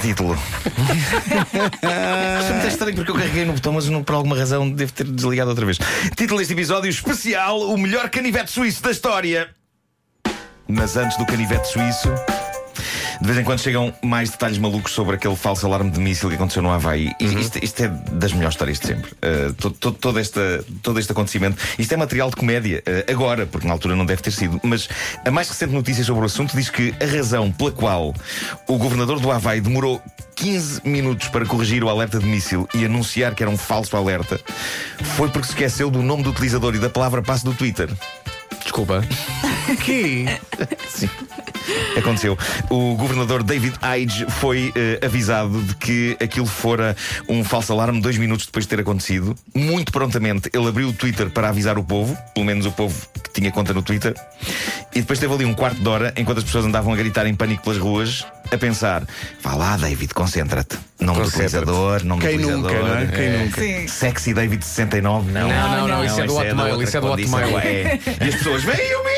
título. Isto é muito estranho porque eu carreguei no botão, mas não, por alguma razão devo ter desligado outra vez. Título deste episódio especial: O melhor canivete suíço da história. Mas antes do canivete suíço. De vez em quando chegam mais detalhes malucos sobre aquele falso alarme de míssil que aconteceu no Havaí. Uhum. Isto, isto, é das melhores histórias de sempre. Uh, todo, todo, todo, esta, todo este acontecimento. Isto é material de comédia, uh, agora, porque na altura não deve ter sido. Mas a mais recente notícia sobre o assunto diz que a razão pela qual o governador do Havaí demorou 15 minutos para corrigir o alerta de míssil e anunciar que era um falso alerta foi porque se esqueceu do nome do utilizador e da palavra passe do Twitter. Desculpa. que? Sim. Aconteceu. O governador David Age foi uh, avisado de que aquilo fora um falso alarme dois minutos depois de ter acontecido. Muito prontamente ele abriu o Twitter para avisar o povo, pelo menos o povo que tinha conta no Twitter, e depois teve ali um quarto de hora enquanto as pessoas andavam a gritar em pânico pelas ruas, a pensar: vá lá, David, concentra-te. Nome do utilizador, nome Quem do utilizador. Nunca, não é? Quem é. nunca? Sim. Sexy David 69, não. Não, não, não, isso é do Hotmail, isso é do Hotmail. É. E as pessoas, vem morrer!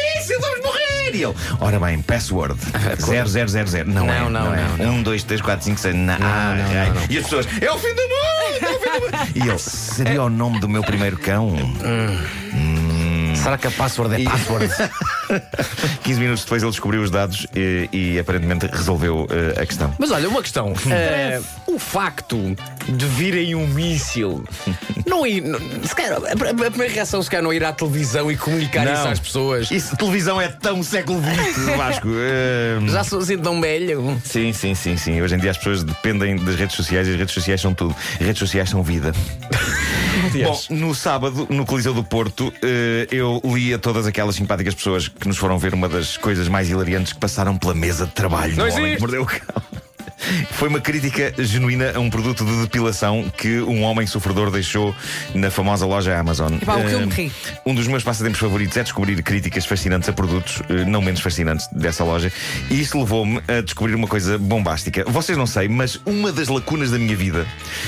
E ele, ora bem, password 0000. Não, Não, é, não, não, é. não, 1, 2, 3, 4, 5, 6. Não, ah, não, ai. não. E as pessoas, é o fim do mundo! É o fim do mundo! E ele, seria o nome do meu primeiro cão? Será que a password é password? 15 minutos depois ele descobriu os dados e, e aparentemente resolveu eh, a questão. Mas olha, uma questão. Eh, o facto de virem um míssil. Não ir. não- se calhar, a, a- primeira reação, se calhar, não é ir à televisão e comunicar isso às pessoas. Isso, televisão é tão século XX, Vasco. Eh, Já sou assim tão velho. Sim, sim, sim, sim. Hoje em dia as pessoas dependem das redes sociais e as redes sociais são tudo. As redes sociais são vida. Bom, no sábado, no Coliseu do Porto, eh, eu li a todas aquelas simpáticas pessoas que nos foram ver uma das coisas mais hilariantes que passaram pela mesa de trabalho Não existe. que mordeu o cão. Foi uma crítica genuína a um produto de depilação que um homem sofredor deixou na famosa loja Amazon. Epá, o que eu Eh, me ri. Um dos meus passatempos favoritos é descobrir críticas fascinantes a produtos, eh, não menos fascinantes, dessa loja. E isso levou-me a descobrir uma coisa bombástica. Vocês não sei, mas uma das lacunas da minha vida.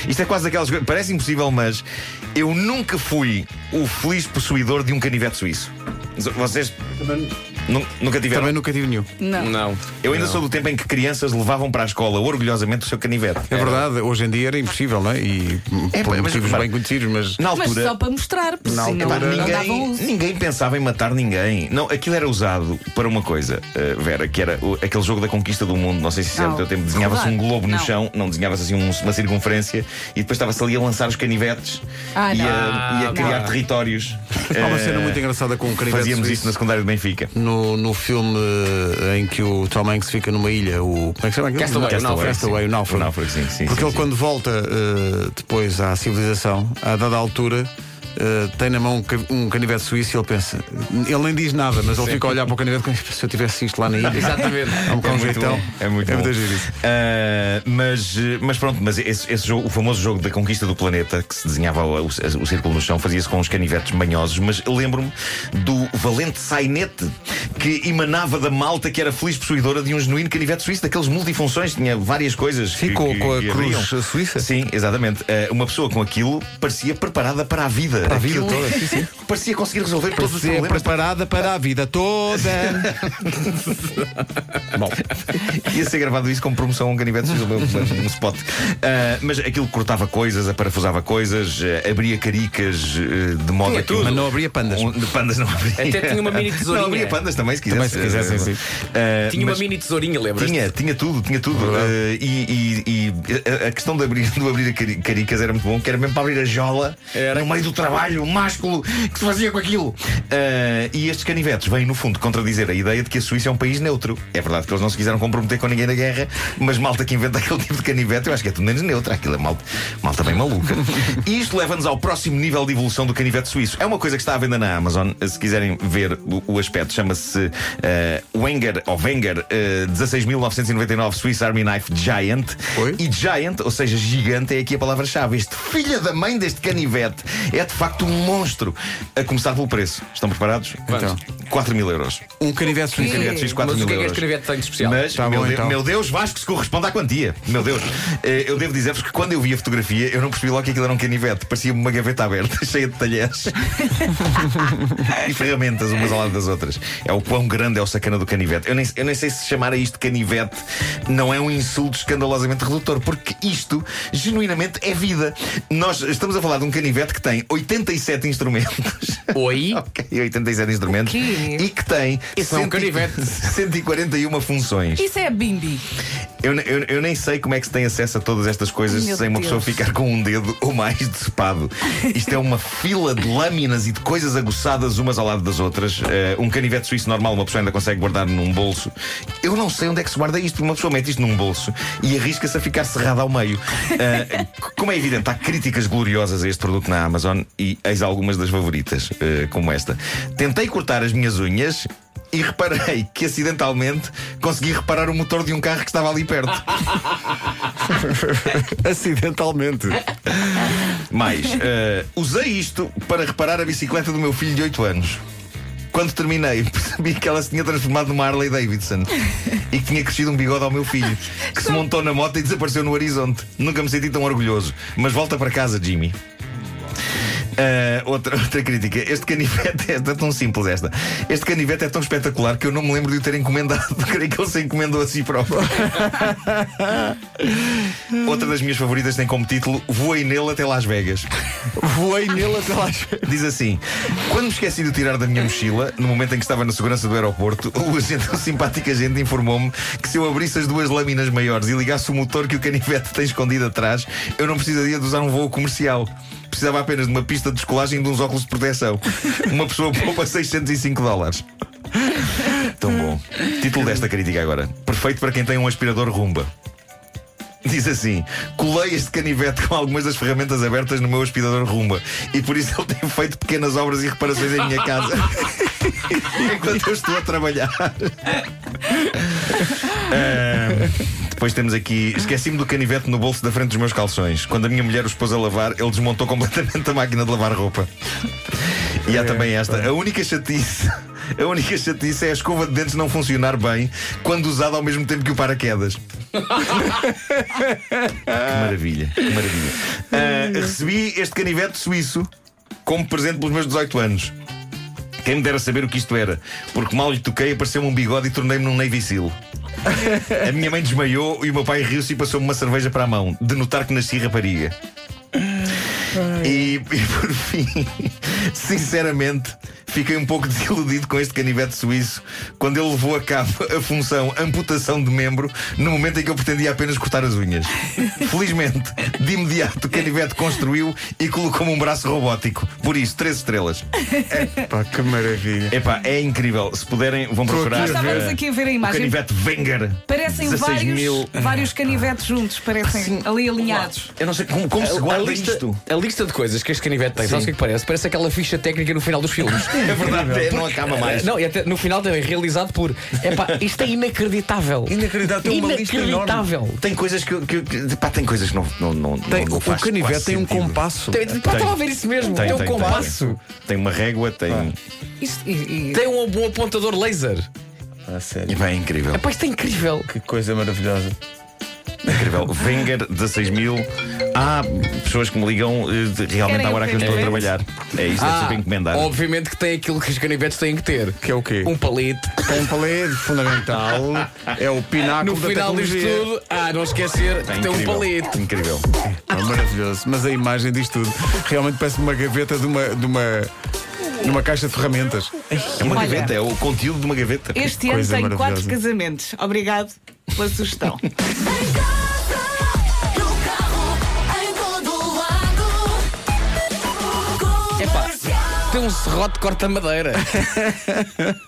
Isto é quase daquelas coisas. Parece impossível, mas eu nunca fui o feliz possuidor de um canivete suíço. Vocês nu- nunca tiveram? Também nunca tive nenhum. Não. Não. Eu ainda sou do tempo em que crianças levavam para a escola orgulhosamente o seu canivete. É verdade, hoje em dia era impossível, não é? E É, por mas- motivos mas- bem conhecidos, mas. Na Mas altura. só para mostrar, porque Na senão Epá, não ninguém, uso. ninguém pensava em matar ninguém. Não, aquilo era usado para uma coisa, eh, Vera, que era o- aquele jogo da conquista do mundo. Não sei se isso é do Não. teu tempo. Desenhava-se um globo no Não. chão, não desenhava-se assim um- uma circunferência e depois estava-se ali a lançar os canivetes Ah, e, não. a, e a criar territórios. Há uma Eh, cena muito engraçada com o canivete Fazíamos isso na secundária de Benfica. No, no filme eh, em que o Tom Hanks fica numa ilha, o. Como é que chama aquilo? Castaway, Castaway, Castaway, o náufrago. O náufrago, sim, sim, Porque sim, ele, sim. quando volta eh, depois à civilização, a dada altura. Eh, tem na mão um ca- canivete suíço e ele pensa. Ele nem diz nada, mas ele fica a olhar para o canivete como se eu tivesse isto lá na ilha. Exatamente. É um, É muito bom, é muito bom. giro isso. Ah, mas, mas pronto, mas esse, esse jogo, o famoso jogo da conquista do planeta, que se desenhava o, o- o círculo no chão, fazia-se com os canivetes manhosos. Mas lembro-me do valente sainete que emanava da malta que era feliz possuidora de um genuíno canivete suíço, daqueles multifunções, tinha várias coisas. Que- com, que- com a cruz abriam. suíça. Sim, exatamente. Ah, uma pessoa com aquilo parecia preparada para a vida. Para a vida Aquilo- toda, sim, sim. Parecia conseguir resolver todos os problemas. preparada para a vida toda. Bom, ia ser gravado isso como promoção a um canivete um, um spot. Ah, mas aquilo cortava coisas, aparafusava coisas, ah, abria caricas ah, de modo Tinha a que tudo. Mas não abria pandas. Um, de pandas não abria. Até tinha uma mini tesourinha. Não abria pandas também, se quisesse. Também, se quisessem, sim. Ah, Tinha uma mini tesourinha, lembras? Tinha, tinha tudo, tinha tudo. Ah, e, e- e a- a questão de abrir, de abrir caricas era muito bom, que era mesmo para abrir a jola Era. no meio do trabalho, o másculo que se fazia com aquilo. Ah, e estes canivetes vêm, no fundo, contradizer a ideia de que a Suíça é um país neutro. É verdade que eles não se quiseram comprometer com ninguém na guerra, mas malta que inventa aquele tipo de canivete, eu acho que é tudo menos neutro. Aquilo é malta, malta bem maluca. E isto leva-nos ao próximo nível de evolução do canivete suíço. É uma coisa que está à venda na Amazon. Se quiserem ver o, o aspecto, chama-se ah, Wenger, ou Wenger, ah, 16.999 Swiss Army Knife Giant. Oi? E Giant, ou seja, gigante, é aqui a palavra-chave. Este filho da mãe deste canivete é de facto facto um monstro. A começar pelo preço. Estão preparados? Então. 4 mil euros. Um canivete Um suíço. canivete suíço, 4 Mas o mil que é que euros. este canivete tem de especial? Mas, Tá meu, bom, de- então. meu Deus, Vasco, se corresponde à quantia. Meu Deus. Eh, eu devo dizer-vos que quando eu vi a fotografia, eu não percebi logo que aquilo era um canivete. Parecia-me uma gaveta aberta, cheia de talheres. e ferramentas umas ao lado das outras. É o quão grande é o sacana do canivete. Eu nem, eu nem sei se chamar a isto canivete não é um insulto escandalosamente redutor, porque isto, genuinamente, é vida. Nós estamos a falar de um canivete que tem 87 instrumentos. Oi? Ok, 87 instrumentos. E que tem Isso não é um canivete. 141 funções. Isso é bimbi. Eu, eu- eu nem sei como é que se tem acesso a todas estas coisas Meu sem uma pessoa Deus. ficar com um dedo ou mais decepado. Isto é uma fila de lâminas e de coisas aguçadas umas ao lado das outras. Eh, um canivete suíço normal, uma pessoa ainda consegue guardar num bolso. Eu não sei onde é que se guarda isto. Uma pessoa mete isto num bolso e arrisca-se a ficar cerrada ao meio. C- como é evidente, há críticas gloriosas a este produto na Amazon e eis algumas das favoritas, eh, como esta. Tentei cortar as minhas unhas. E reparei que acidentalmente consegui reparar o motor de um carro que estava ali perto. Acidentalmente. Mais, eh, usei isto para reparar a bicicleta do meu filho de 8 anos. Quando terminei, percebi que ela se tinha transformado numa Harley Davidson e que tinha crescido um bigode ao meu filho, que se montou na moto e desapareceu no horizonte. Nunca me senti tão orgulhoso. Mas volta para casa, Jimmy. Ah, outra, outra crítica. Este canivete é tão simples esta. Este canivete é tão espetacular que eu não me lembro de o ter encomendado. Creio que ele se encomendou a si próprio. outra das minhas favoritas tem como título Voei nele até Las Vegas. Voei nele até lá. Diz assim: Quando me esqueci de tirar da minha mochila, no momento em que estava na segurança do aeroporto, o agente, o simpático agente, informou-me que se eu abrisse as duas lâminas maiores e ligasse o motor que o canivete tem escondido atrás, eu não precisaria de usar um voo comercial. Precisava apenas de uma pista de descolagem e de uns óculos de proteção. Uma pessoa poupa 605 dólares. Tão bom. Título desta crítica agora: Perfeito para quem tem um aspirador rumba. Diz assim: colei este canivete com algumas das ferramentas abertas no meu aspirador rumba e por isso ele tem feito pequenas obras e reparações em minha casa enquanto eu estou a trabalhar. Ah, depois temos aqui: esqueci-me do canivete no bolso da frente dos meus calções. Quando a minha mulher os pôs a lavar, ele desmontou completamente a máquina de lavar roupa. E há também esta: a única chatice. A única chatice é a escova de dentes não funcionar bem quando usada ao mesmo tempo que o paraquedas. Que maravilha, que maravilha. Ah, recebi este canivete suíço como presente pelos meus 18 anos. Quem me dera saber o que isto era, porque mal lhe toquei, apareceu-me um bigode e tornei-me num Navy Seal. A minha mãe desmaiou e o meu pai riu-se e passou-me uma cerveja para a mão, de notar que nasci rapariga. E, e por fim, sinceramente, fiquei um pouco desiludido com este canivete suíço quando ele levou a cabo a função amputação de membro no momento em que eu pretendia apenas cortar as unhas. Felizmente, de imediato, o canivete construiu e colocou-me um braço robótico. Por isso, três estrelas. Pá, que maravilha. Epá, é incrível. Se puderem, vão procurar. Nós estávamos aqui a ver a o imagem. canivete Wenger. Parecem 16 vários, mil. vários canivetes juntos, parecem ali alinhados. Eu não sei como, como se A, guarda lista, isto. a lista de coisas que este canivete tem, sabes o que é que parece? Parece aquela ficha técnica no final dos filmes. É verdade, é, não acaba mais. Não, e até no final também realizado por. Epá, isto é inacreditável. Inacreditável, tem uma lista enorme. Inacreditável. Tem coisas que, eu- que, que- pá, tem coisas que não, não, não, Tem, não o canivete tem um sentido. compasso. Tem, pá, estava a ver isso mesmo. Tem, um compasso. Tem uma régua, tem. Isto- e- e- Tem um bom apontador laser. Ah, E sério. bem, é incrível. Epá, isto é incrível. Que coisa maravilhosa. Incrível. Wenger, 16 mil. Há pessoas que me ligam eh, de- realmente Querem à hora que eu estou a trabalhar. É isso, deve ser para encomendar. obviamente que tem aquilo que os canivetes têm que ter. Que é o quê? Um palito. Tem um palete fundamental. É o pináculo No da final disto tecnologia. tudo, ah, não esquecer que tem um incrível. palito. Incrível. É maravilhoso. Mas a imagem diz tudo. Realmente parece uma gaveta de uma. De uma numa caixa de ferramentas. É uma Olha. gaveta, é o conteúdo de uma gaveta. Este ano coisa tenho quatro maravilhosa. casamentos. Obrigado pela sugestão. um serrote corta-madeira.